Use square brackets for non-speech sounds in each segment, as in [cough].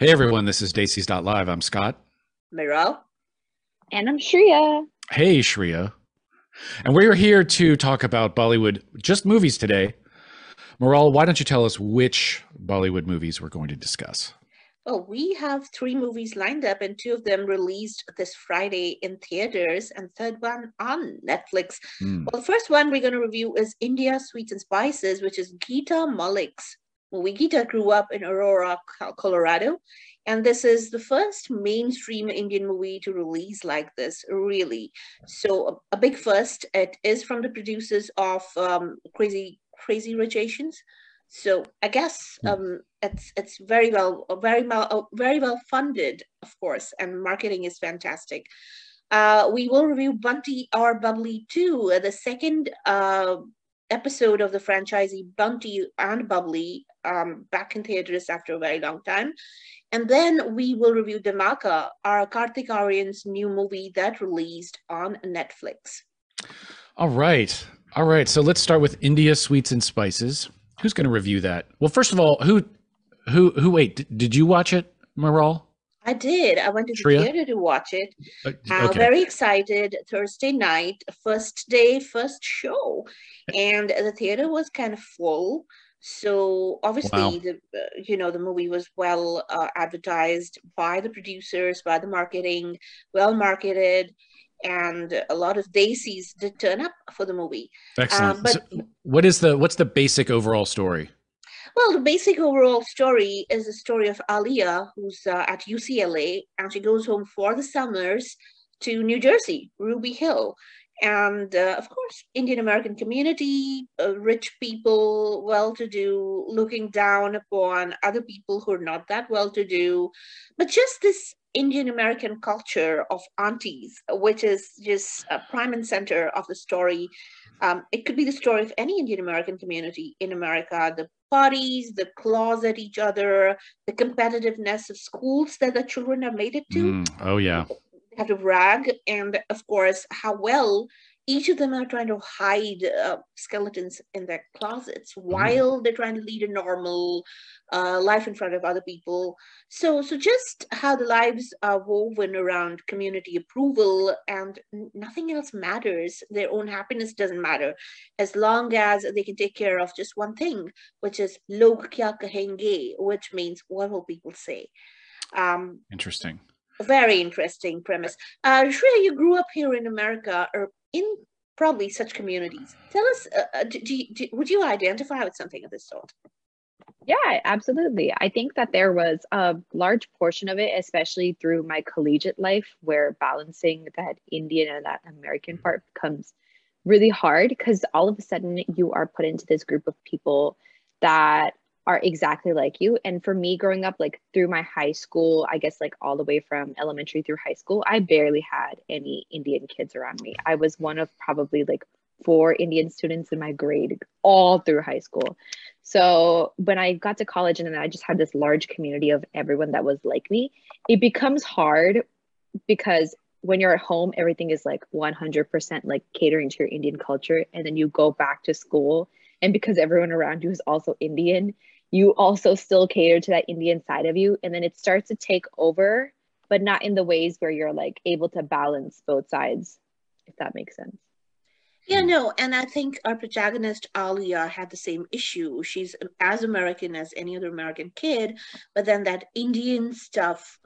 Hey everyone, this is Desis Live. I'm Scott. Miral. And I'm Shreya. Hey Shreya. And we're here to talk about Bollywood, just movies today. Miral, why don't you tell us which Bollywood movies we're going to discuss? Well, we have three movies lined up, and two of them released this Friday in theaters, and third one on Netflix. Mm. Well, the first one we're going to review is India Sweets and Spices, which is Geeta Malik's movie. Geeta grew up in Aurora, Colorado, and this is the first mainstream Indian movie to release like this, really. So a, a big first. It is from the producers of um, Crazy Crazy Rich Asians. So I guess hmm. um, it's it's very well very well uh, very well funded, of course, and marketing is fantastic. Uh, we will review Bunty Aur Babli 2, uh, the second uh, episode of the franchisee Bunty and Babli um, back in theaters after a very long time. And then we will review Dhamaka, our Kartik Aaryan's new movie that released on Netflix. All right. All right. So let's start with India Sweets and Spices. Who's going to review that? Well, first of all, who, who, who? Wait, did, did you watch it, Miral? I did. I went to the Shreya? theater to watch it. Uh, uh, very excited. Thursday night, first day, first show, and the theater was kind of full. So obviously, wow. the uh, you know the movie was well uh, advertised by the producers, by the marketing, well marketed, and a lot of desis did turn up for the movie. Excellent. Um, but so what is the what's the basic overall story? Well, the basic overall story is the story of Alia, who's uh, at UCLA, and she goes home for the summers to New Jersey, Ruby Hill. And uh, of course, Indian American community, uh, rich people, well to do, looking down upon other people who are not that well to do. But just this Indian American culture of aunties, which is just a prime and center of the story. Um, it could be the story of any Indian American community in America, the parties, the claws at each other, the competitiveness of schools that the children have made it to. Mm, oh, yeah. They have to brag, and of course, how well each of them are trying to hide uh, skeletons in their closets mm-hmm. while they're trying to lead a normal uh, life in front of other people so so just how the lives are woven around community approval and nothing else matters their own happiness doesn't matter as long as they can take care of just one thing which is log kya kahenge which means what will people say um, interesting very interesting premise. Uh, Shreya, you grew up here in America, or in probably such communities. Tell us, uh, uh, do, do, do, would you identify with something of this sort? Yeah, absolutely. I think that there was a large portion of it, especially through my collegiate life, where balancing that Indian and that American part becomes really hard because all of a sudden you are put into this group of people that are exactly like you. And for me, growing up, like through my high school, I guess like all the way from elementary through high school, I barely had any Indian kids around me. I was one of probably like four Indian students in my grade all through high school. So when I got to college and then I just had this large community of everyone that was like me, it becomes hard because when you're at home, everything is like 100% like catering to your Indian culture. And then you go back to school. And because everyone around you is also Indian, you also still cater to that Indian side of you. And then it starts to take over, but not in the ways where you're like able to balance both sides, if that makes sense. Yeah, no, and I think our protagonist Alia had the same issue. She's as American as any other American kid, but then that Indian stuff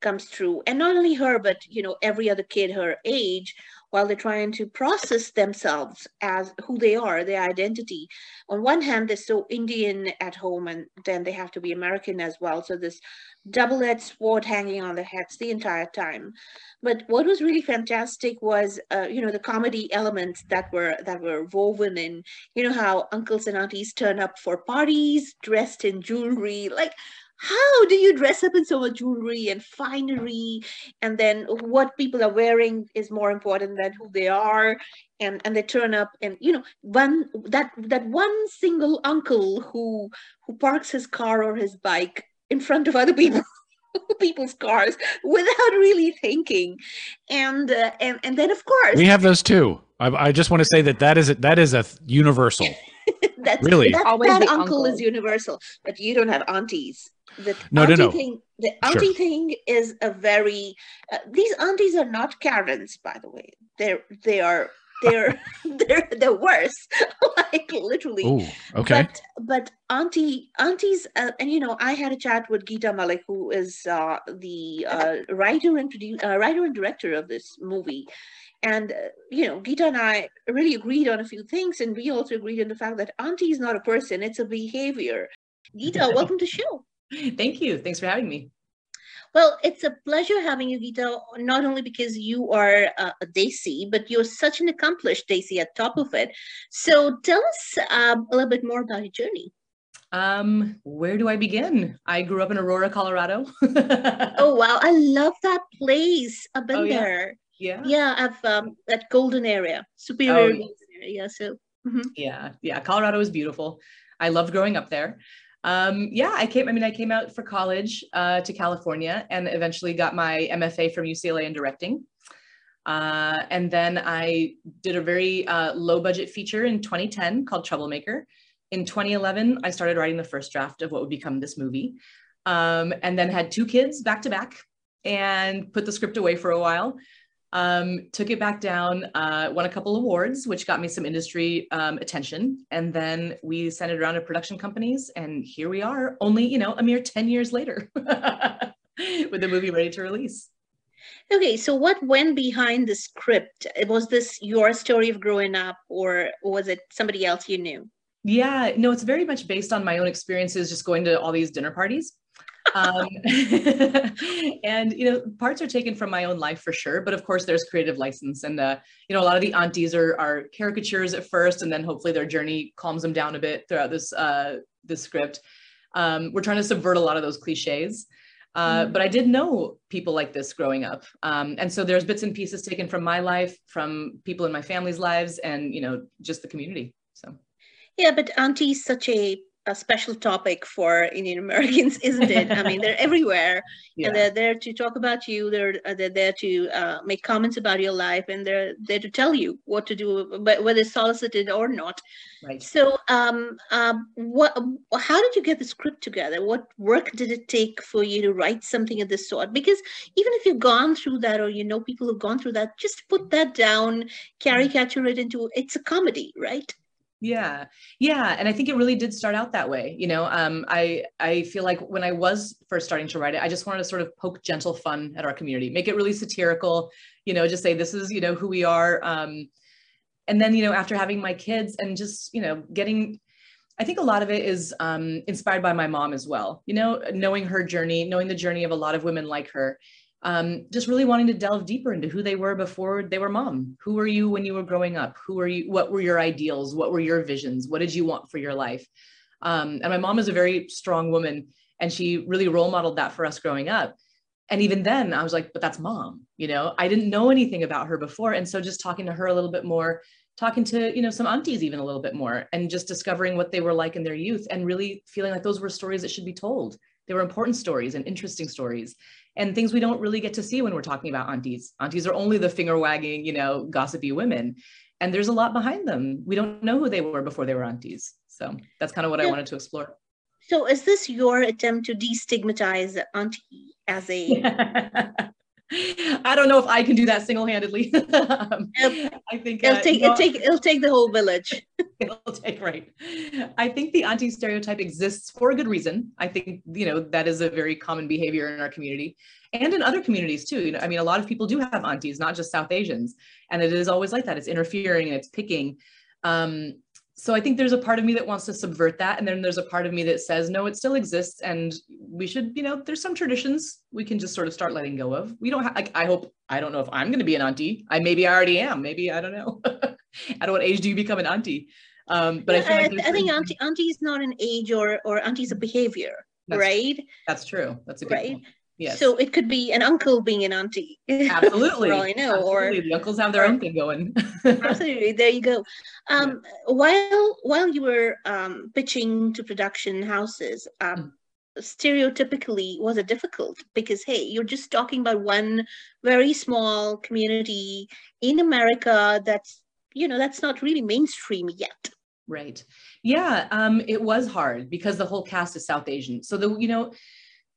comes through, and not only her, but you know every other kid her age while they're trying to process themselves as who they are, their identity. On one hand, they're so Indian at home, and then they have to be American as well. So this double-edged sword hanging on their heads the entire time. But what was really fantastic was, uh, you know, the comedy elements that were that were woven in. You know how uncles and aunties turn up for parties dressed in jewelry, like how do you dress up in so much jewelry and finery? And then what people are wearing is more important than who they are. And and they turn up and you know one that that one single uncle who who parks his car or his bike in front of other people [laughs] people's cars without really thinking. And uh, and and then of course we have those too. I, I just want to say that that is a, that is a universal That's Really? that, Always that the uncle, is universal, but you don't have aunties. The No, no, auntie no. Thing, the Sure. auntie thing is a very. Uh, these aunties are not Karens, by the way. They're they are they're [laughs] they're the worst [laughs] like literally. Oh, okay. But but auntie aunties uh, and you know I had a chat with Geeta Malik who is uh, the uh, writer and produ- uh, writer and director of this movie, and uh, you know Geeta and I really agreed on a few things, and we also agreed on the fact that auntie is not a person; it's a behavior. Geeta, [laughs] welcome to the show. Thank you. Thanks for having me. Well, it's a pleasure having you, Geeta, not only because you are uh, a Desi, but you're such an accomplished Desi at top of it. So tell us um, a little bit more about your journey. Um, where do I begin? I grew up in Aurora, Colorado. [laughs] Oh wow, I love that place. I've been Oh, yeah? there. yeah. Yeah, I've um that golden area, superior Oh, yeah. golden area. So Yeah. Yeah. Colorado is beautiful. I loved growing up there. Um, yeah, I came, I mean, I came out for college uh, to California and eventually got my MFA from UCLA in directing. Uh, and then I did a very uh, low budget feature in 2010 called Troublemaker. In 2011, I started writing the first draft of what would become this movie. Um, and then had two kids back to back and put the script away for a while. Um, took it back down, uh, won a couple awards, which got me some industry um, attention. And then we sent it around to production companies, and here we are, only you know a mere ten years later, [laughs] with the movie ready to release. okay, so what went behind the script? Was this your story of growing up, or was it somebody else you knew? Yeah, no, it's very much based on my own experiences, just going to all these dinner parties. Um, [laughs] and you know parts are taken from my own life for sure but of course there's creative license and uh, you know a lot of the aunties are, are caricatures at first and then hopefully their journey calms them down a bit throughout this uh, this script um, we're trying to subvert a lot of those cliches uh, Mm. but I did know people like this growing up. Um, and so there's bits and pieces taken from my life, from people in my family's lives, and, you know, just the community. So. Yeah, but Auntie's such a, a special topic for Indian Americans, [laughs] isn't it? I mean, they're [laughs] everywhere, Yeah. and they're there to talk about you. They're uh, they're there to uh, make comments about your life, and they're there to tell you what to do, whether solicited or not. right. So, um, um, what? How did you get the script together? What work did it take for you to write something of this sort? Because even if you've gone through that, or you know people who've gone through that, just put that down, caricature it into it's a comedy, right? Yeah. Yeah. And I think it really did start out that way. You know, um, I I feel like when I was first starting to write it, I just wanted to sort of poke gentle fun at our community, make it really satirical, you know, just say this is, you know, who we are. Um, and then, you know, after having my kids and just, you know, getting I think a lot of it is um, inspired by my mom as well. You know, knowing her journey, knowing the journey of a lot of women like her, um, just really wanting to delve deeper into who they were before they were mom. Who were you when you were growing up? Who were you? What were your ideals? What were your visions? What did you want for your life? Um, and my mom is a very strong woman, and she really role modeled that for us growing up. And even then, I was like, but that's mom. You know, I didn't know anything about her before, and so just talking to her a little bit more, talking to you know some aunties even a little bit more, and just discovering what they were like in their youth, and really feeling like those were stories that should be told. They were important stories and interesting stories and things we don't really get to see when we're talking about aunties. Aunties are only the finger wagging, you know, gossipy women. And there's a lot behind them. We don't know who they were before they were aunties. So that's kind of what I wanted to explore. So, is this your attempt to destigmatize auntie as a? [laughs] I don't know if I can do that single-handedly. [laughs] Um. I think It'll uh, take know, it'll take it'll take the whole village. [laughs] it'll take right. I think the auntie stereotype exists for a good reason. I think you know that is a very common behavior in our community and in other communities too. You know, I mean, a lot of people do have aunties, not just South Asians, and it is always like that. It's interfering and it's picking. Um, so I think there's a part of me that wants to subvert that, and then there's a part of me that says no, it still exists, and we should, you know, there's some traditions we can just sort of start letting go of. We don't. Ha- I, I hope. I don't know if I'm going to be an auntie. I maybe I already am. Maybe I don't know. [laughs] At what age do you become an auntie? Um, but I, feel I, like there's I think auntie auntie is not an age or or auntie is a behavior, That's- right? That's true. That's a good Right. point. Yes. So it could be an uncle being an auntie. [laughs] absolutely. all I know, or the uncles have their or- own thing going. [laughs] absolutely there you go um while while you were um pitching to production houses um stereotypically was it difficult because hey you're just talking about one very small community in america that's you know that's not really mainstream yet Right. Yeah. Um, it was hard because the whole cast is South Asian. So the you know,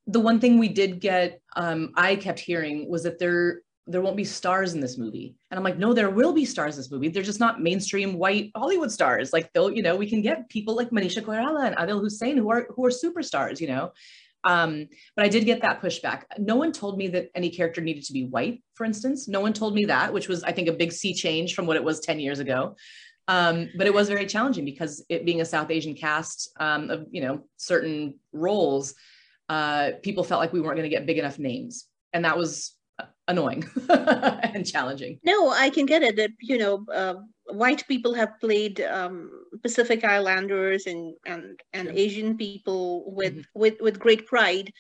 the one thing we did get, um, I kept hearing was that there there won't be stars in this movie. And I'm like, no, there will be stars in this movie. They're just not mainstream white Hollywood stars. Like they'll, you know, we can get people like Manisha Koirala and Adil Hussain who are who are superstars, you know. Um, but I did get that pushback. No one told me that any character needed to be white, for instance. No one told me that, which was, I think, a big sea change from what it was 10 years ago. Um, but it was very challenging because it being a South Asian cast um, of, you know, certain roles, uh, people felt like we weren't going to get big enough names. And that was annoying [laughs] and challenging. No, I can get it. That you know, uh, white people have played um, Pacific Islanders and and and yeah. Asian people with mm-hmm. with with great pride,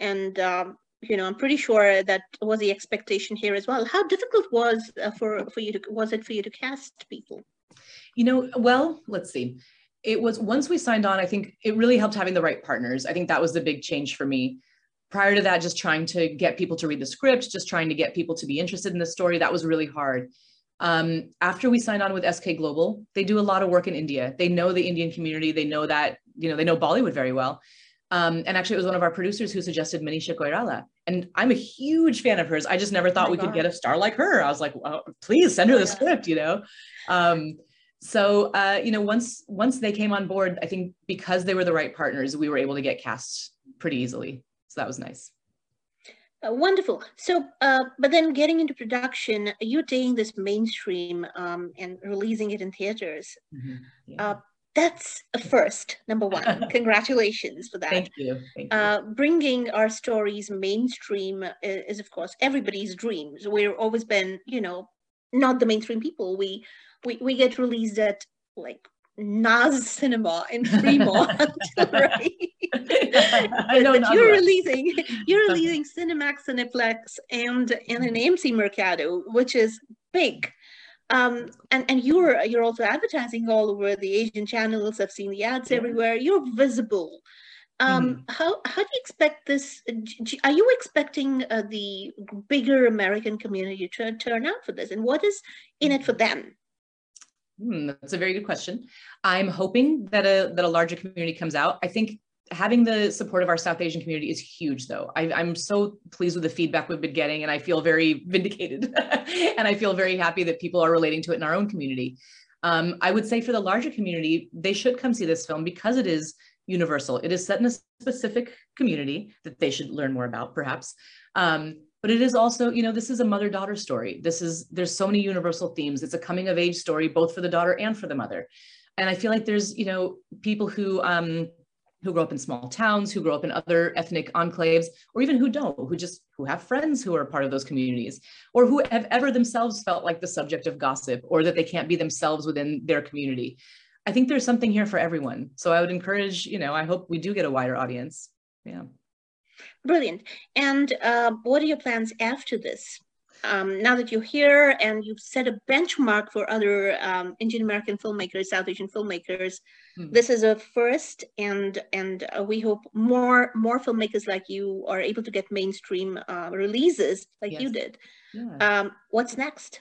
and um, you know, I'm pretty sure that was the expectation here as well. How difficult was uh, for for you to was it for you to cast people? You know, well, let's see. It was once we signed on. I think it really helped having the right partners. I think that was the big change for me. Prior to that just trying to get people to read the script just trying to get people to be interested in the story that was really hard. Um, after we signed on with sk global they do a lot of work in india. They know the indian community. They know that you know they know bollywood very well. Um, and actually it was one of our producers who suggested manisha koirala. And i'm a huge fan of hers. I just never thought oh we God. could get a star like her. I was like well, please send her the script you know? Um, so uh, you know once once they came on board i think because they were the right partners we were able to get cast pretty easily so that was nice. Uh, wonderful. So, uh, but then getting into production, you're taking this mainstream um, and releasing it in theaters. Mm-hmm. Yeah. Uh, that's a first, number one. [laughs] Congratulations for that. Thank you. Thank you. Uh, bringing our stories mainstream is, is, of course, everybody's dreams. We've always been, you know, not the mainstream people. We we, we get released at like Naz Cinema in Fremont, [laughs] right? I know but you're releasing you're releasing Cinemax, Cineplex, and and an AMC Mercado, which is big. Um, and and you're you're also advertising all over the Asian channels. I've seen the ads yeah. everywhere. You're visible. Um, mm. How how do you expect this? Are you expecting uh, the bigger American community to turn out for this? And what is in it for them? Hmm, that's a very good question. I'm hoping that a that a larger community comes out. I think having the support of our South Asian community is huge, though. I, am so pleased with the feedback we've been getting, and I feel very [laughs] vindicated, [laughs] and I feel very happy that people are relating to it in our own community. Um, I would say for the larger community, they should come see this film because it is universal. It is set in a specific community that they should learn more about, perhaps. Um, but it is also you know this is a mother daughter story. This is there's so many universal themes. It's a coming of age story both for the daughter and for the mother. And i feel like there's you know people who um who grow up in small towns who grow up in other ethnic enclaves or even who don't who just who have friends who are part of those communities or who have ever themselves felt like the subject of gossip or that they can't be themselves within their community. I think there's something here for everyone. So i would encourage you know i hope we do get a wider audience. Yeah Brilliant. And uh, what are your plans after this? Um, now that you're here and you've set a benchmark for other um, Indian American filmmakers, South Asian filmmakers, mm. this is a first, and and uh, we hope more more filmmakers like you are able to get mainstream uh, releases like yes. you did. Yeah. Um, what's next?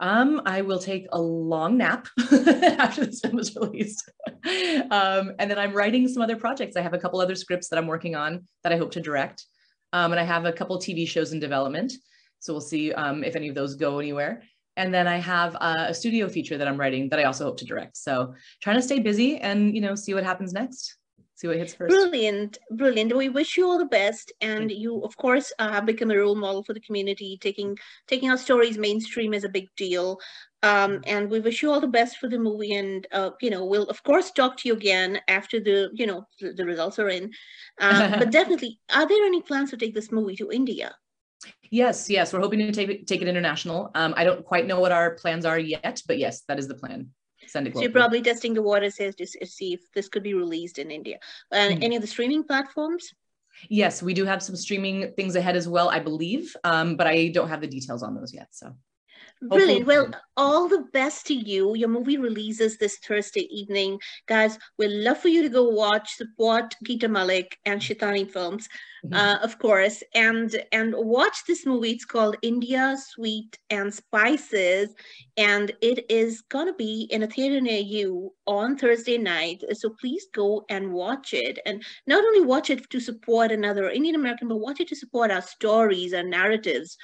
Um, I will take a long nap [laughs] after this film is released. [laughs] um, and then I'm writing some other projects. I have a couple other scripts that I'm working on that I hope to direct. Um, and I have a couple TV shows in development. So we'll see um, if any of those go anywhere. And then I have uh, a studio feature that I'm writing that I also hope to direct. So trying to stay busy and, you know, see what happens next see what hits first. Brilliant, brilliant. We wish you all the best, and you, of course, uh, have become a role model for the community. Taking taking our stories mainstream is a big deal, um, mm. and we wish you all the best for the movie. And uh, you know, we'll of course talk to you again after the you know the, the results are in. Um, [laughs] but definitely, are there any plans to take this movie to India? Yes, yes, we're hoping to take it, take it international. Um, I don't quite know what our plans are yet, but yes, that is the plan send it. So you're probably testing the waters here to see if this could be released in India. And mm-hmm. any of the streaming platforms? Yes, we do have some streaming things ahead as well, I believe, um, but I don't have the details on those yet. So. Brilliant. Hopefully- Well, all the best to you. Your movie releases this Thursday evening. Guys, we'd love for you to go watch, support Geeta Malik and Shitani Films, Mhm. uh, of course, and and watch this movie. It's called India Sweet and Spices, and it is gonna be in a theater near you on Thursday night. So please go and watch it, and not only watch it to support another Indian American, but watch it to support our stories and narratives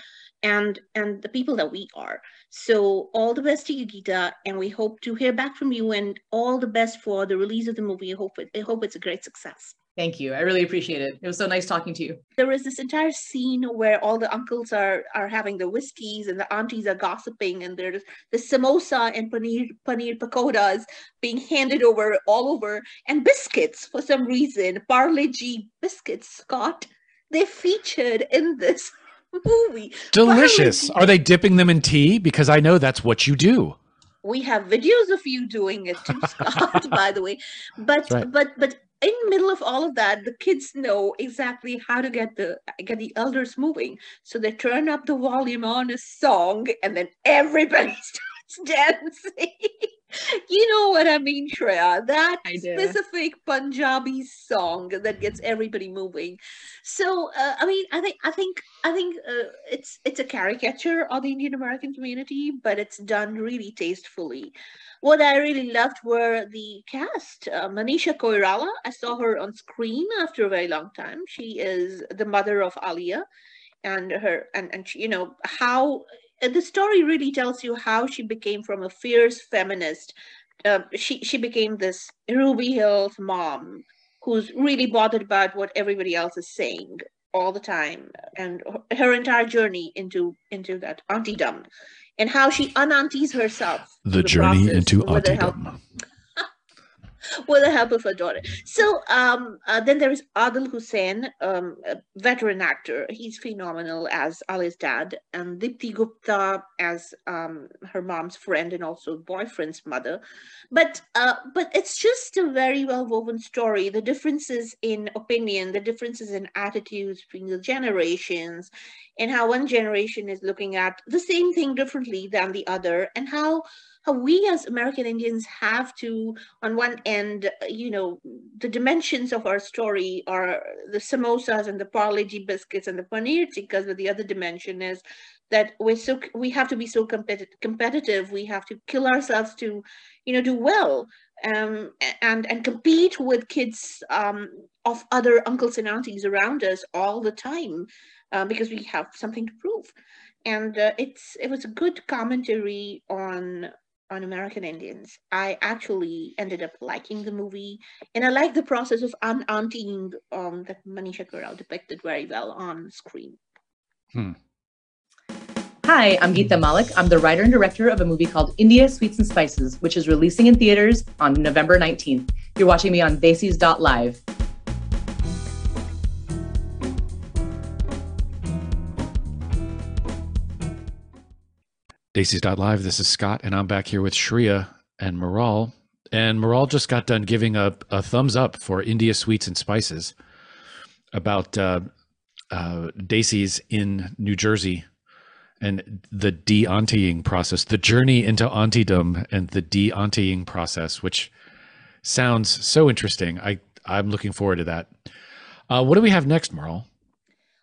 and and the people that we are. So all the best to you, Geeta, and we hope to hear back from you. And all the best for the release of the movie. I hope it, I hope it's a great success. Thank you. I really appreciate it. It was so nice talking to you. There is this entire scene where all the uncles are are having the whiskeys and the aunties are gossiping, and there's the samosa and paneer paneer pakodas being handed over all over, and biscuits for some reason, Parle G biscuits, Scott. They featured in this movie. Delicious. Parle-G. Are they dipping them in tea? Because I know that's what you do. we have videos of you doing it too, [laughs] Scott, by the way. But right. but but in the middle of all of that, the kids know exactly how to get the get the elders moving. So they turn up the volume on a song and then everybody [laughs] starts dancing. You know what I mean, Shreya? That specific Punjabi song that gets everybody moving. So uh, I mean, I think I think I think uh, it's it's a caricature of the Indian American community, but it's done really tastefully. What I really loved were the cast. Uh, Manisha Koirala, I saw her on screen after a very long time. She is the mother of Alia, and her and and she, you know how the story really tells you how she became from a fierce feminist. Uh, she she became this Ruby Hills mom who's really bothered about what everybody else is saying all the time, and her- entire journey into into that auntiedom, and how she unaunties herself. The through journey into the auntiedom. With the help of her daughter. So um, uh, then there is Adil Hussain, um, a veteran actor. He's phenomenal as Ali's dad, and Dipti Gupta as um, her mom's friend and also boyfriend's mother. But uh, but it's just a very well woven story. The differences in opinion, the differences in attitudes between the generations, and how one generation is looking at the same thing differently than the other, and how how we as American Indians have to on one end, uh, you know, the dimensions of our story are the samosas and the Parle G biscuits and the paneer tikkas, but the other dimension is that we're so we have to be so competitive. Competitive, we have to kill ourselves to, you know, do well, um, and and compete with kids um, of other uncles and aunties around us all the time, uh, because we have something to prove. And uh, it's it was a good commentary on on American Indians. I actually ended up liking the movie, and I like the process of un auntying um, that Manisha Koirala depicted very well on screen. Hi, I'm Geeta Malik. I'm the writer and director of a movie called India Sweets and Spices, which is releasing in theaters on November 19th. You're watching me on Desis.live. Desis.live. This is Scott, and I'm back here with Shreya and Maral. And Maral just got done giving a, a thumbs up for India Sweets and Spices about uh, uh, Daisies in New Jersey and the de-auntying process, the journey into auntiedom and the de-auntying process, which sounds so interesting. I, I'm looking forward to that. Uh, what do we have next, Maral?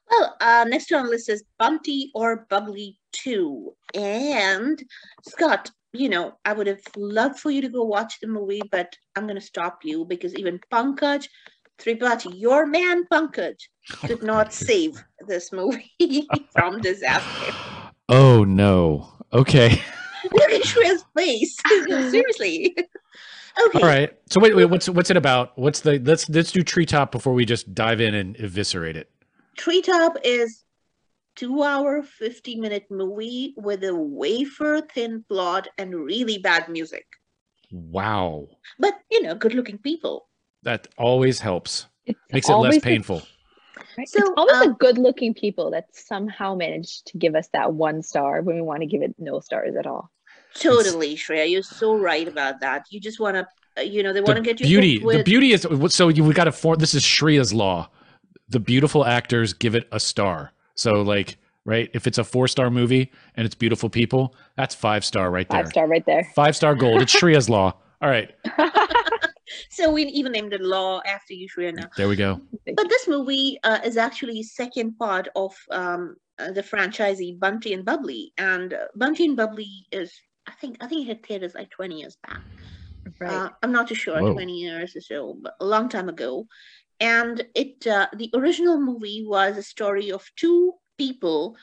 Well, uh, next on the list is Bunty Aur Babli 2. And Scott, you know, I would have loved for you to go watch the movie, but I'm going to stop you because even Pankaj Tripathi, your man Pankaj, oh, did not save this movie [laughs] from disaster. Oh, no. Okay. [laughs] Look at Shreya's face. [laughs] Seriously. Okay. All right. So wait, wait. What's what's it about? What's the let's let's do treetop before we just dive in and eviscerate it. Treetop is two hour, 50 minute movie with a wafer thin plot and really bad music. Wow, But, you know, good looking people. that always helps. It's Makes it less always the- painful. right? So, it's always um, the good-looking people that somehow manage to give us that one star when we want to give it no stars at all. Totally, Shreya. You're so right about that. You just want to, you know, they want to get you beauty, with. the beauty is so you, we got to form. This is Shreya's law. The beautiful actors give it a star. So like right? If it's a four star movie and it's beautiful people, that's five star right there. Five star right there. Five star gold. It's Shriya's law. All right, [laughs] So we even named it Law after you, Shreya, now. there we go. But this movie uh, is actually second part of um, uh, the franchisee Bunty and Babli, and uh, Bunty and Babli is I think I think it hit theaters like twenty years back. right. Uh, I'm not too sure, Whoa. 20 years or so, but a long time ago. And it, uh, the original movie was a story of two people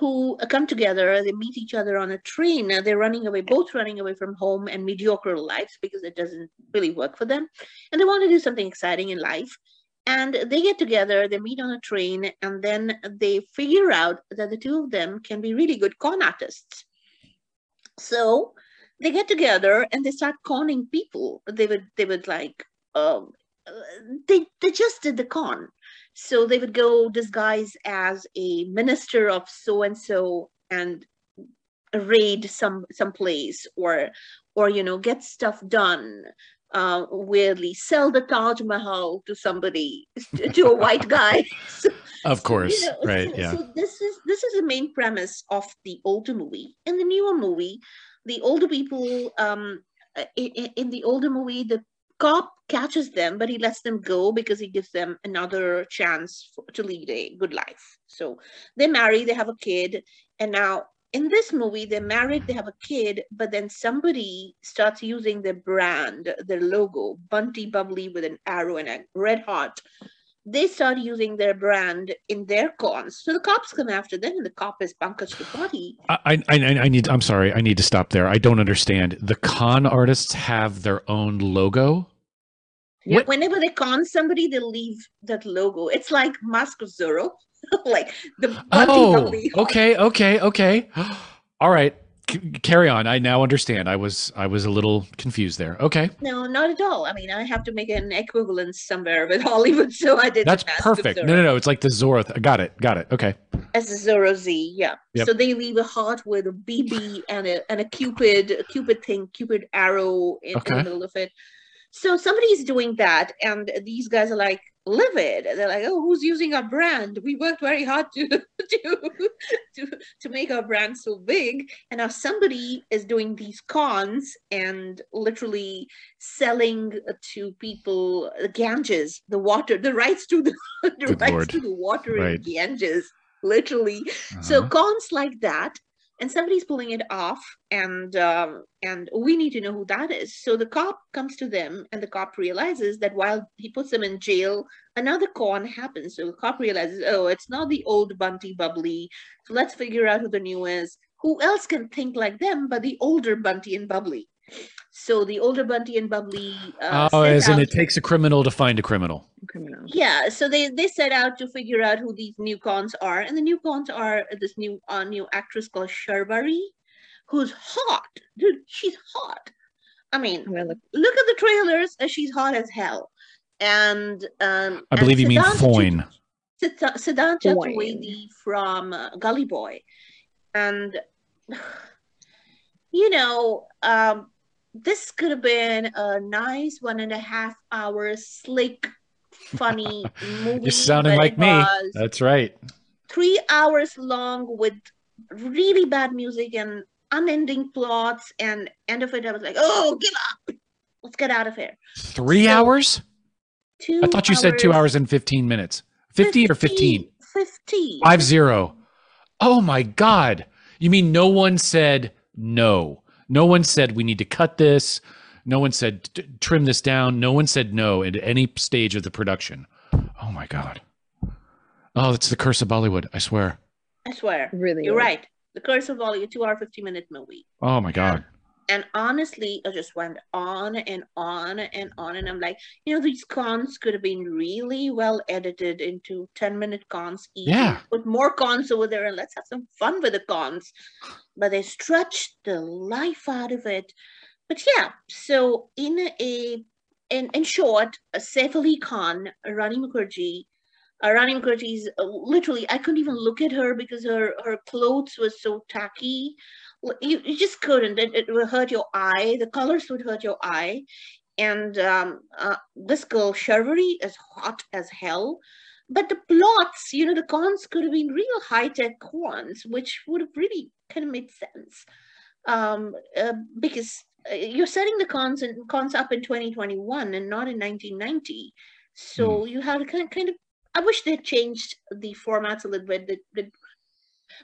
who come together. They meet each other on a train. They're running away, both running away from home and mediocre lives because it doesn't really work for them. And they want to do something exciting in life. And they get together, they meet on a train, and then they figure out that the two of them can be really good con artists. So they get together and they start conning people. They would they would like um, they they just did the con. So they would go disguise as a minister of so and so and raid some some place or or you know get stuff done uh, weirdly sell the Taj Mahal to somebody to a white [laughs] guy. So, Of course, you know, right? so- Yeah. So this is this is the main premise of the older movie. In the newer movie, the older people, um, in, in the older movie, the cop catches them, but he lets them go because he gives them another chance for, to lead a good life. So they marry, they have a kid, and now in this movie, they're married, they have a kid, but then somebody starts using their brand, their logo, Bunty Babli with an arrow and a red heart they start using their brand in their cons. So the cops come after them, and the cop is Pankaj Tripathi. I, I, I need. I'm sorry. I need to stop there. I don't understand. The con artists have their own logo. What? Whenever they con somebody, they leave that logo. It's like Mask of Zorro, [laughs] like the Oh, okay, okay, okay. [gasps] All right, C- carry on. I now understand. I was I was a little confused there. Okay, No, not at all. I mean, I have to make an equivalence somewhere with [laughs] Hollywood, so I did. the that's perfect. No, no, no. It's like the Zorro. Th- got it. Got it. Okay. as a Zorro Z, yeah. Yep. So they leave a heart with a BB and a and a Cupid, a Cupid thing, Cupid arrow in, in the middle of it. So somebody's doing that, and these guys are like livid. They're like, "Oh, who's using our brand? We worked very hard to [laughs] to to to make our brand so big, and now somebody is doing these cons and literally selling to people the Ganges, the water, the rights to the, [laughs] the Good rights Lord. to the water Right. in Ganges, literally. So Uh-huh. cons like that, and somebody's pulling it off, and um, and we need to know who that is. So the cop comes to them, and the cop realizes that while he puts them in jail, another con happens. So the cop realizes, oh, it's not the old Bunty Babli. So let's figure out who the new is. Who else can think like them but the older Bunty and Babli? So the older Bunty and Babli. Uh, oh, set as in out- it takes a criminal to find a criminal. Criminal. yeah so they they set out to figure out who these new cons are and the new cons are this new uh, new actress called Sharvari who's hot dude she's hot i mean I'm look. look at the trailers uh, she's hot as hell and um I believe you and mean Siddhant Foyne. Chit- Siddhant Chaturvedi from uh, Gully Boy and [sighs] you know um this could have been a nice one and a half hour slick funny [laughs] movie You're sounding like me. That's right. three hours long with really bad music and unending plots and end of it i was like oh give up let's get out of here Three So- hours? two I thought you said two hours and 15 minutes. 50 or 15? 15 Five zero. Oh my God. You mean no one said no? No one said we need to cut this. No one said trim this down. No one said no at any stage of the production. Oh my God. Oh, it's the curse of Bollywood. I swear. i swear Really. You're right. The Curse of Ollie, a two hour, 50 minute movie. Oh my God. And honestly, I just went on and on and on. And I'm like, you know, these cons could have been really well edited into 10 minute cons each. Yeah. Put more cons over there and let's have some fun with the cons. But they stretched the life out of it. But yeah, so in a in, in short, a Saif Ali Khan, Rani Mukherjee, uh, Mukherjee's uh, literally, I couldn't even look at her because her her clothes were so tacky. You, you just couldn't. It, it would hurt your eye. The colors would hurt your eye. And um, uh, this girl Sharvari is hot as hell. but the plots, you know, the cons could have been real high tech cons, which would have really kind of made sense. Um, uh, because uh, you're setting the cons and cons up in 2021 and not in 1990. So you have to kind of, kind of I wish they had changed the formats a little bit. That,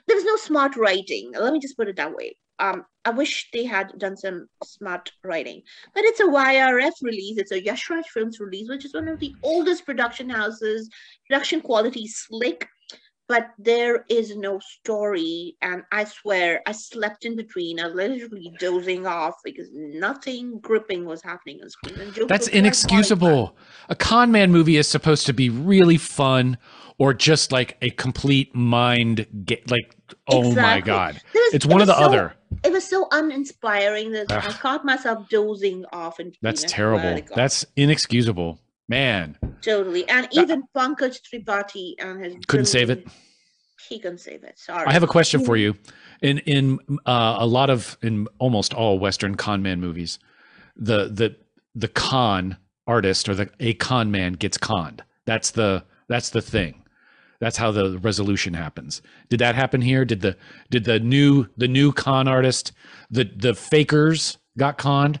there was no smart writing. Let me just put it that way. Um, I wish they had done some smart writing. But it's a YRF release. It's a Yash Raj Films release, which is one of the oldest production houses. Production quality slick, but there is no story. And I swear, I slept in between. I literally dozing off because nothing gripping was happening on screen. That's inexcusable. A con man movie is supposed to be really fun or just like a complete mind ga- like oh my god. Was- It's it one of was the so- other. It was so uninspiring that I caught myself dozing off. And That's terrible. That's inexcusable. Man, totally. And even Pankaj Tripathi and his Couldn't save it? He couldn't save it. Sorry. I have a question for you. In in uh, a lot of in almost all Western con man movies, the the the con artist or the a con man gets conned. That's the that's the thing. That's how the resolution happens. Did that happen here? Did the did the new the new con artist the the fakers got conned?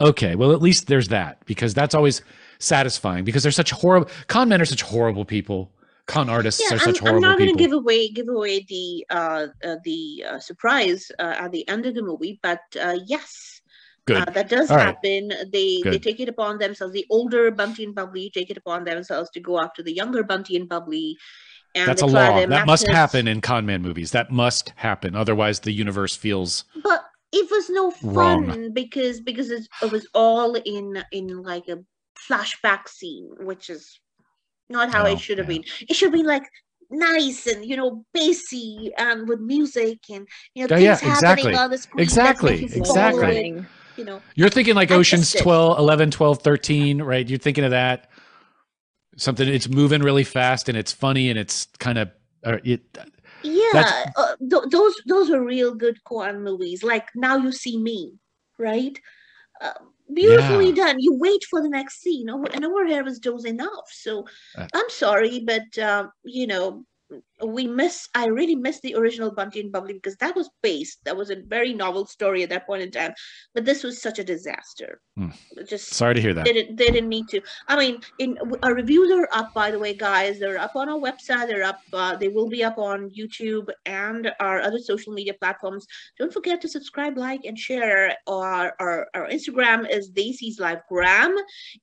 Okay, well at least there's that because that's always satisfying because they're such horrible con men are such horrible people. Con artists yeah, are I'm, such I'm not going to give away give away the uh, uh the uh, surprise uh, at the end of the movie, but uh, yes, Good. uh, that does All right. happen. They they Good. take it upon themselves. The older Bunty and Babli take it upon themselves to go after the younger Bunty and Babli. And That's a law. That must happen in con man movies. That must happen. Otherwise, the universe feels but it was no fun Wrong. because because it, it was all in in like a flashback scene which is not how Oh, it should have yeah. been it should be like nice and you know bassy and with music and you know Yeah, things yeah, happening exactly. on the screen Exactly, you exactly. you know You're thinking like I Ocean's missed 12, 11, 12, 13, right? You're thinking of that. Something it's moving really fast and it's funny and it's kind of uh, it yeah uh, th- those those are real good Koan movies like now you see me right uh, beautifully Yeah. done. You wait for the next scene. And over here was dozing off so Uh, i'm sorry but uh, you know we miss i really miss the original bunty and babli because that was based that was a very novel story at that point in time but this was such a disaster. It just sorry to hear that. they didn't, they didn't need to. I mean, in our reviews are up, by the way, guys. They're up on our website. They're up. Uh, they will be up on YouTube and our other social media platforms. Don't forget to subscribe, like, and share. Our our, our Instagram is Desis Live Gram,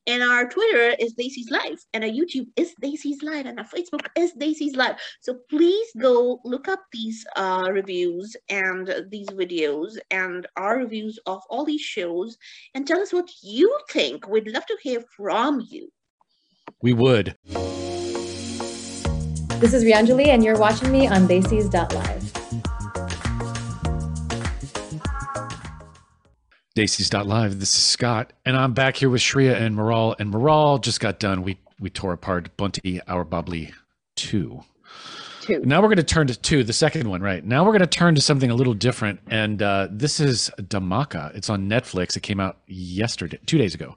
and our Twitter is Desis Live, and our YouTube is Desis Live, and our Facebook is Desis Live. So please go look up these uh, reviews and these videos and our reviews of all these shows and tell us what you think. We'd love to hear from you. We would. This is Rianjali, and you're watching me on Live. Desis.live. This is Scott, and I'm back here with Shreya and Moral. And Moral just got done. We we tore apart Bunty, Aur Babli 2. Two. Now we're going to turn to two, the second one, right? Now we're going to turn to something a little different. And uh, this is Dhamaka. It's on Netflix. It came out yesterday, two days ago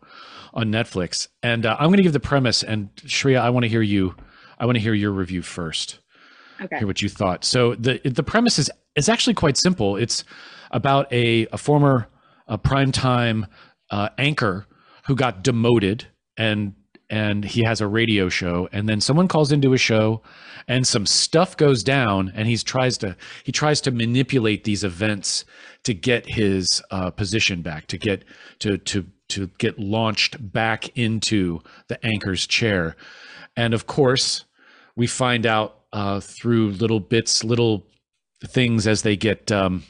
on Netflix. And uh, I'm going to give the premise. And Shreya, I want to hear you. I want to hear your review first Okay. hear what you thought. So the the premise is is actually quite simple. It's about a a former uh, primetime uh, anchor who got demoted and and he has a radio show and then someone calls into a show and some stuff goes down and he tries to he tries to manipulate these events to get his uh, position back to get to to to get launched back into the anchor's chair and of course we find out uh, through little bits, little things as they get um,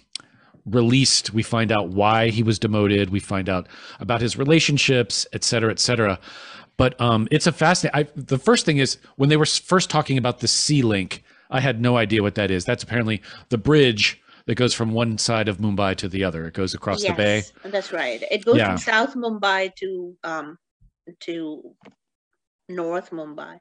released. We find out why he was demoted. We find out about his relationships, et cetera, et cetera. But um, it's a fascinating. I, the first thing is when they were first talking about the Sea Link, I had no idea what that is. That's apparently the bridge that goes from one side of Mumbai to the other. It goes across the bay. Yes, That's right. It goes Yeah. from South Mumbai to um to North Mumbai.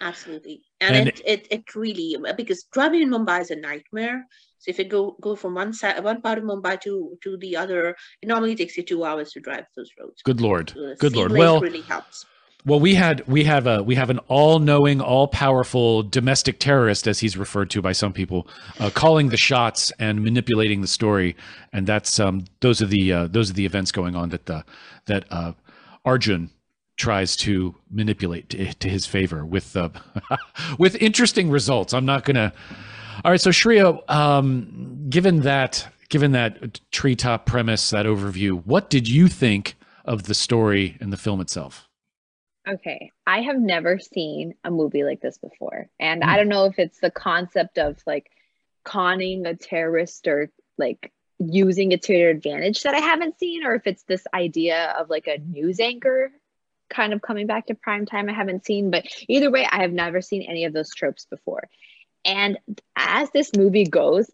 Absolutely. And, And- it, it it really because driving in Mumbai is a nightmare. So if you go go from one side one part of Mumbai to to the other, it normally takes you two hours to drive those roads. Good lord. So Good lord. Well, really helps. Well, we had we have a we have an all-knowing, all-powerful domestic terrorist, as he's referred to by some people, uh, calling the shots and manipulating the story, and that's um, those are the uh, those are the events going on that the that uh, Arjun tries to manipulate to, to his favor with uh, [laughs] with interesting results. I'm not gonna. All right, so Shreya, um, given that given that treetop premise, that overview, what did you think of the story and the film itself? Okay, I have never seen a movie like this before. And Mm. I don't know if it's the concept of like conning a terrorist or like using it to your advantage that I haven't seen, or if it's this idea of like a news anchor kind of coming back to prime time I haven't seen. But either way, I have never seen any of those tropes before. And as this movie goes,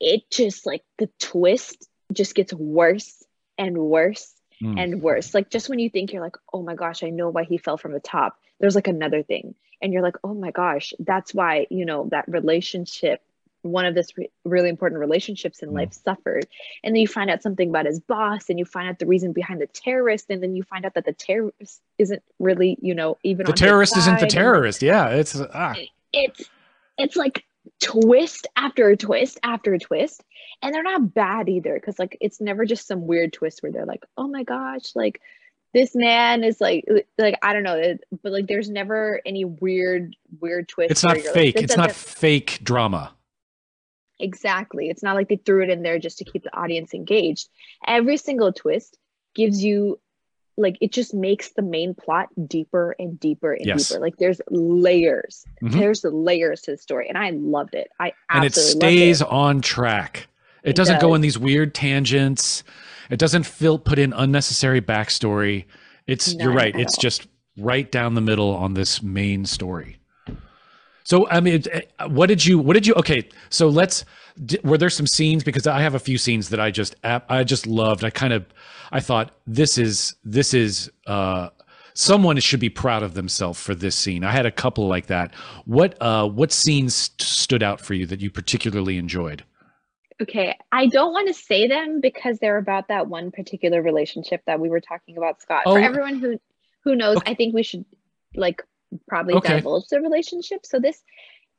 it just like the twist just gets worse and worse Mm. and worse. Like just when you think you're like, oh my gosh, I know why he fell from the top. There's like another thing, and you're like, oh my gosh, that's why you know that relationship, one of this re- really important relationships in Mm. life suffered. And then you find out something about his boss, and you find out the reason behind the terrorist, and then you find out that the terrorist isn't really, you know, even The terrorist isn't the and terrorist. Yeah, it's ah. It's it's like twist after a twist after a twist and they're not bad either because like it's never just some weird twist where they're like oh my gosh like this man is like like i don't know but like there's never any weird weird twist It's not you're like, fake. It's doesn't- fake drama. exactly it's not like they threw it in there just to keep the audience engaged every single twist gives you like it just makes the main plot deeper and deeper and Yes. deeper like there's layers Mhm. there's the layers to the story and i loved it i and it stays loved on track. It, It doesn't go in these weird tangents. It doesn't fill put in unnecessary backstory. It's you're right. It's all. just right down the middle on this main story. So I mean, uh, what did you? What did you? Okay, so let's. Were there some scenes because I have a few scenes that I just I just loved. I kind of I thought this is this is uh someone should be proud of themselves for this scene. I had a couple like that. What uh what scenes st- stood out for you that you particularly enjoyed? Okay, I don't want to say them because they're about that one particular relationship that we were talking about, Scott. Oh. For everyone who who knows, Okay. I think we should like probably Okay. divulge the relationship. So this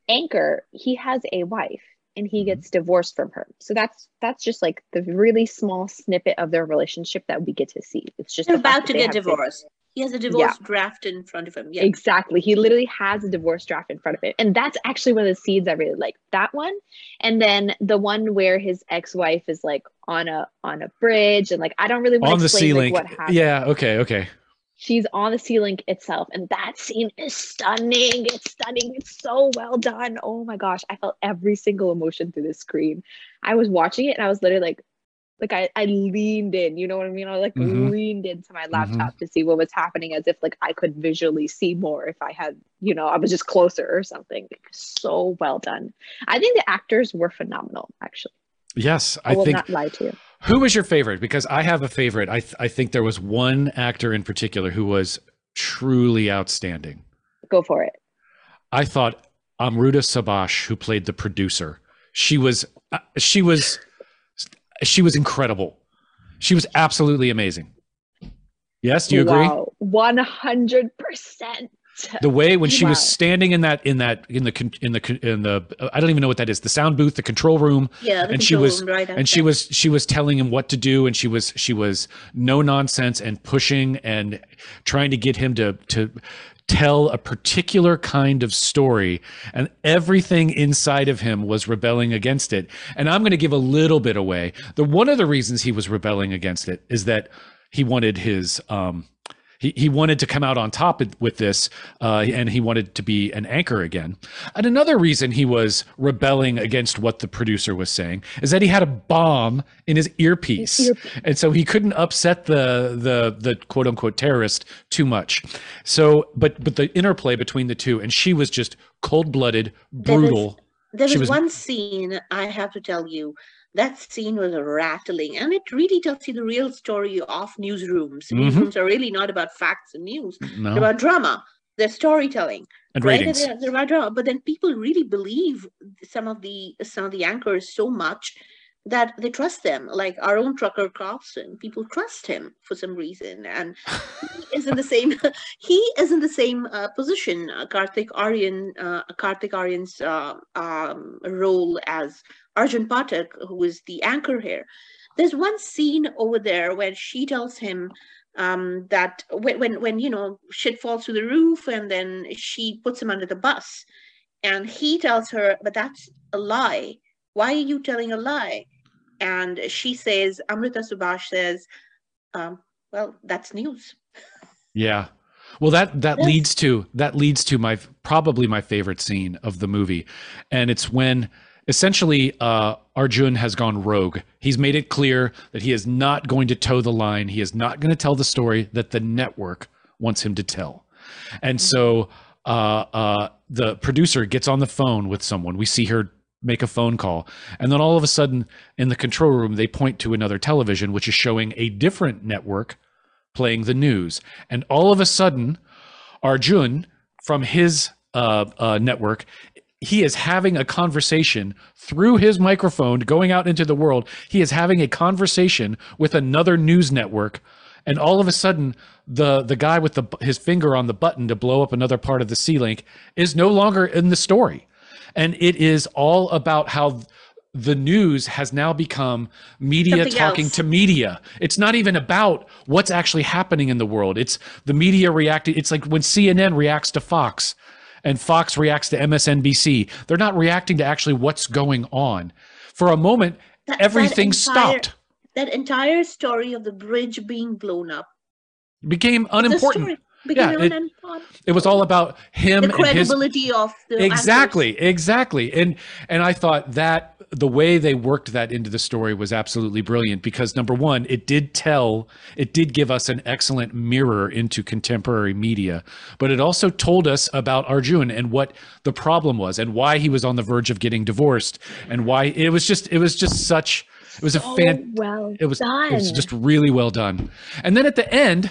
anchor, he has a wife and he Mm-hmm. gets divorced from her. So that's that's just like the really small snippet of their relationship that we get to see. It's just They're about to get have kids. divorced. He has a divorce draft in front of him. Yeah. Exactly. He literally has a divorce draft in front of him. And that's actually one of the scenes I really like. That one. And then the one where his ex-wife is like on a on a bridge and like I don't really want On to the explain ceiling. like, what happened. yeah, okay, okay. She's on the ceiling itself. And that scene is stunning. It's stunning. It's so well done. Oh my gosh. I felt every single emotion through the screen. I was watching it and I was literally like, like I, I leaned in, you know what I mean? I like Mhm. leaned into my Mhm. laptop to see what was happening as if like I could visually see more if I had, you know, I was just closer or something. So well done. I think the actors were phenomenal, actually. Yes, I, I will think not lie to you. Who was your favorite? Because I have a favorite. I th- I think there was one actor in particular who was truly outstanding. Go for it. I thought Amruta Subhash, who played the producer, she was uh, she was she was incredible. She was absolutely amazing. Yes, do you agree? Wow. 100%. [laughs] The way when she was standing in that in that in the con- in the in the I don't even know what that is the sound booth the control room. Yeah. and she was right and she was she was telling him what to do and she was she was no nonsense and pushing and trying to get him to to tell a particular kind of story. And everything inside of him was rebelling against it. And i'm going to give a little bit away. The one of the reasons he was rebelling against it is that he wanted his um he, he wanted to come out on top with- this, uh, and he wanted to be an anchor again. And another reason he was rebelling against what the producer was saying is that he had a bomb in his earpiece, Earpiece. and so he couldn't upset the the the quote unquote terrorist too much. So, but but the interplay between the two, and she was just cold blooded, There was- brutal. There was, was- one scene I have to tell you. That scene was rattling, and it really tells you the real story of newsrooms. Mhm. Newsrooms are really not about facts and news; they're about drama. They're storytelling, and right? ratings. They're, they're about drama. But then people really believe some of the some of the anchors so much that they trust them. Like our own Tucker Carlson, people trust him for some reason, and he is in the [laughs] same. [laughs] he is in the same uh, position. Uh, Kartik Aaryan, uh, Kartik Aaryan's uh, um, role as Arjun Pathak, who is the anchor here. There's one scene over there where she tells him um, that when, when when you know shit falls through the roof, and then she puts him under the bus, and he tells her, "But that's a lie. Why are you telling a lie?" and she says amruta subhash says um, well that's news Yeah. Well, that that Yes. leads to that leads to my probably my favorite scene of the movie, and it's when essentially uh, Arjun has gone rogue. He's made it clear that he is not going to toe the line. He is not going to tell the story that the network wants him to tell, and so uh, uh, the producer gets on the phone with someone. We see her make a phone call, and then all of a sudden, in the control room, they point to another television, which is showing a different network playing the news. And all of a sudden, Arjun from his uh, uh, network, he is having a conversation through his microphone going out into the world. He is having a conversation with another news network. And all of a sudden, the the guy with the his finger on the button to blow up another part of the sea link is no longer in the story, and it is all about how the news has now become media Something talking else. to media. It's not even about what's actually happening in the world. It's the media reacting. It's like when CNN reacts to Fox and Fox reacts to MSNBC. They're not reacting to actually what's going on. For a moment, That- that everything entire- stopped. that entire story of the bridge being blown up became unimportant. Became Yeah, it- unimportant. It was all about him the and his credibility of the exactly exactly and and i thought that the way they worked that into the story was absolutely brilliant because number one it did tell it did give us an excellent mirror into contemporary media but it also told us about arjun and what the problem was and why he was on the verge of getting divorced and why it was just it was just such it was a fan well it was done. it was just really well done. And then at the end,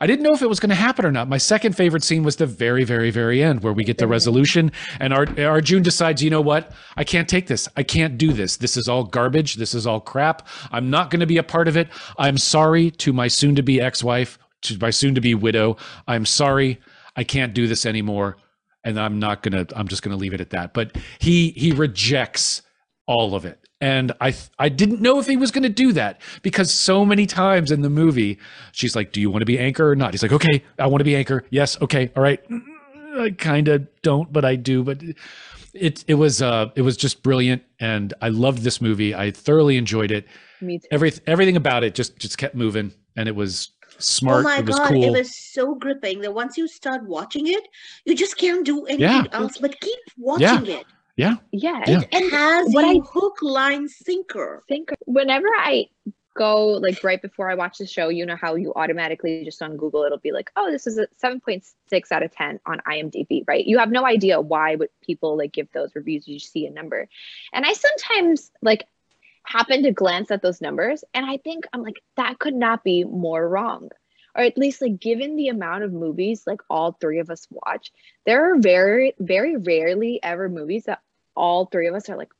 I didn't know if it was going to happen or not. My second favorite scene was the very, very, very end where we get the resolution and Ar- Arjun decides, you know what? I can't take this. I can't do this. This is all garbage. This is all crap. I'm not going to be a part of it. I'm sorry to my soon to be ex wife, to my soon to be widow. I'm sorry. I can't do this anymore. And I'm not going to, I'm just going to leave it at that. But he, he rejects all of it. And I th- I didn't know if he was going to do that because so many times in the movie she's like, "Do you want to be anchor or not?" He's like, "Okay, I want to be anchor. Yes, okay, all right." I kind of don't, but I do. But it it was uh it was just brilliant, and I loved this movie. I thoroughly enjoyed it. Me too. Every everything about it just just kept moving, and it was smart. oh my it god cool. it was so gripping that once you start watching it you just can't do anything Yeah. else but keep watching it yeah, Yeah. Yeah. And, it has what you I- hook line sinker Sinker. whenever I go like right before I watch the show, you know how you automatically just on Google it'll be like, oh, this is a 7.6 out of 10 on IMDb, right? You have no idea why would people like give those reviews. You just see a number. And I sometimes like happen to glance at those numbers and I think I'm like, that could not be more wrong. Or at least like given the amount of movies like all three of us watch, there are very, very rarely ever movies that all three of us are like,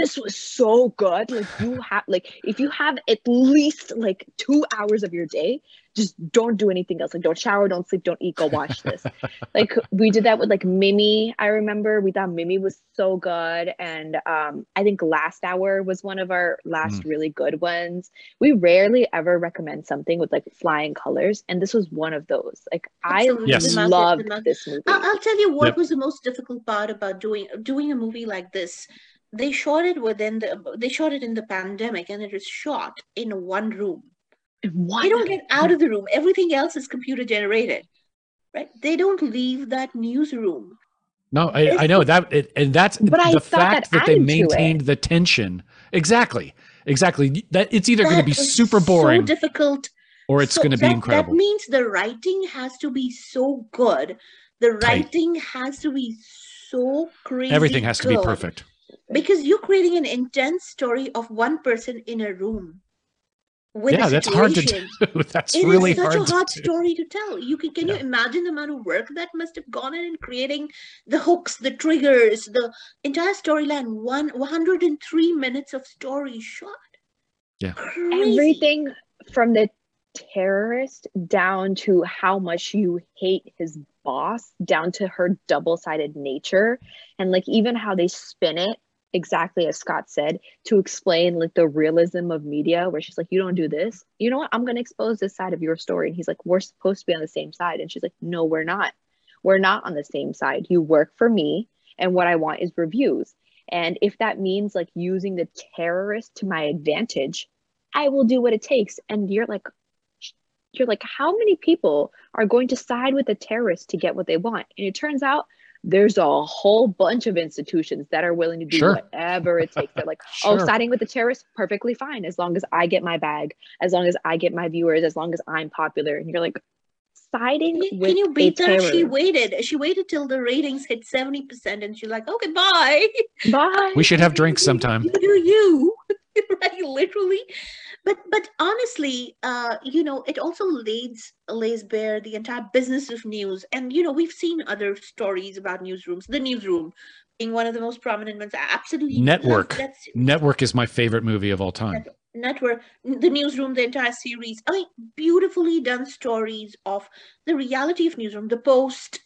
this was so good. Like you have like if you have at least like two hours of your day, just don't do anything else. Like don't shower, don't sleep, don't eat, go watch this. [laughs] like we did that with like Mimi. I remember we thought Mimi was so good. And um I think Last Hour was one of our last really good ones. We rarely ever recommend something with like flying colors. And this was one of those. Like Absolutely. I Yes. Loved this movie. I'll, I'll tell you what Yep. was the most difficult part about doing doing a movie like this. They shot it within the they shot it in the pandemic and it was shot in one room. Why They don't get out of the room. Everything else is computer generated. Right? They don't leave that newsroom. No, I, I know that, it, and that's But the thought that fact that, they added to it. maintained the tension. Exactly, exactly. That it's either going to be super boring So difficult. or it's So going to be incredible. That means the writing has to be so good. The Tight. writing has to be so crazy. Everything has to be perfect. Because you're creating an intense story of one person in a room with Yeah, a that's hard to do. [laughs] That's It is really such hard a hard to do. story to tell. You can can you imagine the amount of work that must have gone in in creating the hooks, the triggers, the entire storyline. One 103 minutes of story shot. Yeah. Crazy. everything from the terrorist down to how much you hate his boss down to her double-sided nature and like even how they spin it exactly as scott said to explain like the realism of media where she's like you don't do this. You know what? I'm going to expose this side of your story. And he's like we're supposed to be on the same side. And she's like no we're not. We're not on the same side. You work for me and what i want is reviews. And if that means like using the terrorist to my advantage I will do what it takes. And you're like, you're like, how many people are going to side with the terrorists to get what they want? And it turns out there's a whole bunch of institutions that are willing to do Sure. whatever it takes. They're like, [laughs] oh, Sure. oh, siding with the terrorists, perfectly fine, as long as I get my bag, as long as I get my viewers, as long as I'm popular. And you're like, siding Can with can you a beat that? She waited. She waited till the ratings hit 70% and she's like, okay, bye. Bye. We should have drinks sometime. [laughs] You do you. [laughs] right, literally. But but honestly, uh, you know, it also lays lays bare the entire business of news. And you know, we've seen other stories about newsrooms. The newsroom being one of the most prominent ones. Absolutely Network. that series. Network is my favorite movie of all time. network the newsroom the entire series i mean beautifully done stories of the reality of newsroom the post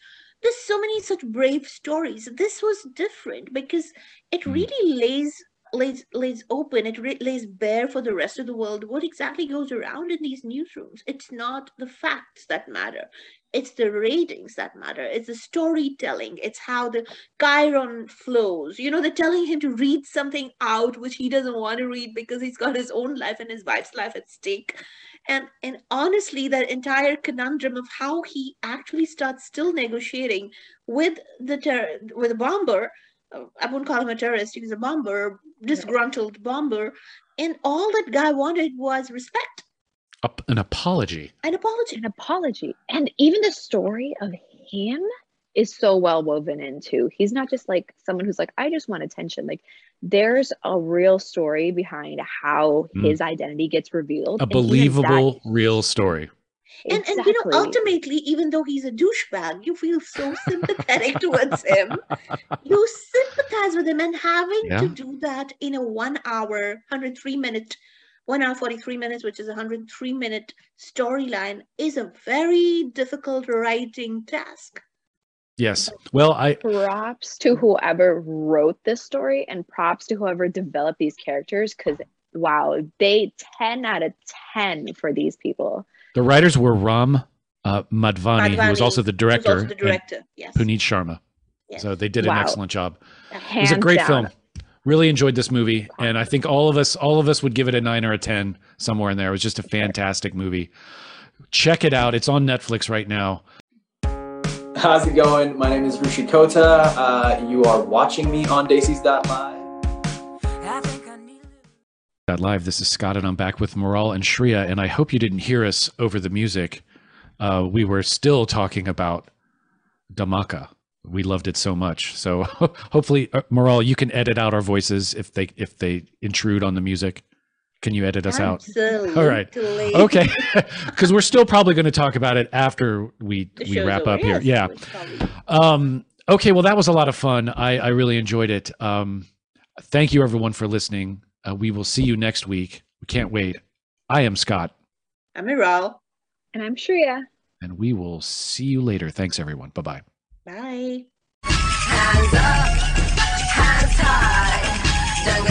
there's so many such brave stories this was different because it Mm. really lays lays lays open it lays bare for the rest of the world what exactly goes around in these newsrooms. It's not the facts that matter. It's the ratings that matter. It's the storytelling. It's how the chiron flows. You know they're telling him to read something out which he doesn't want to read because he's got his own life and his wife's life at stake. And and honestly that entire conundrum of how he actually starts still negotiating with the ter- with the bomber i wouldn't call him a terrorist he was a bomber disgruntled bomber and all that guy wanted was respect Up an apology. an apology an apology. And even the story of him is so well woven into. He's not just like someone who's like, I just want attention. Like there's a real story behind how Mm. his identity gets revealed. A and even that- believable, real story. And, and you know ultimately even though he's a douchebag you feel so sympathetic towards him you sympathize with him and having Yeah. to do that in a one hour 103 minute one hour 43 minutes which is a 103 minute storyline is a very difficult writing task Yes. Well, I props to whoever wrote this story and props to whoever developed these characters because wow, they 10 out of 10 for these people. The writers were Ram uh, Madhvani, who was also the director, also the director yes Puneet Sharma. yes. So they did an excellent job. It was a great down. film. Really enjoyed this movie, and I think all of us, all of us, would give it a nine or a ten somewhere in there. It was just a fantastic movie. Check it out. It's on Netflix right now. How's it going? My name is Rushi Kota. Uh, you are watching me on Desis.live. That live. This is Scott, and I'm back with Moral and Shreya. And I hope you didn't hear us over the music. Uh, we were still talking about Dhamaka. We loved it so much. So [laughs] hopefully, uh, Moral, you can edit out our voices if they if they intrude on the music. Can you edit us out? Absolutely. All right. Okay, [laughs] because we're still probably going to talk about it after we The we wrap up here. Yeah. Um, okay, well, that was a lot of fun. I, I really enjoyed it. Um, thank you, everyone, for listening. Uh, we will see you next week. We can't wait. I am Scott, I'm Iral. And I'm Shreya. and we will see you later. Thanks, everyone. Bye bye. Bye. Hands up, hands high. Don't